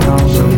house.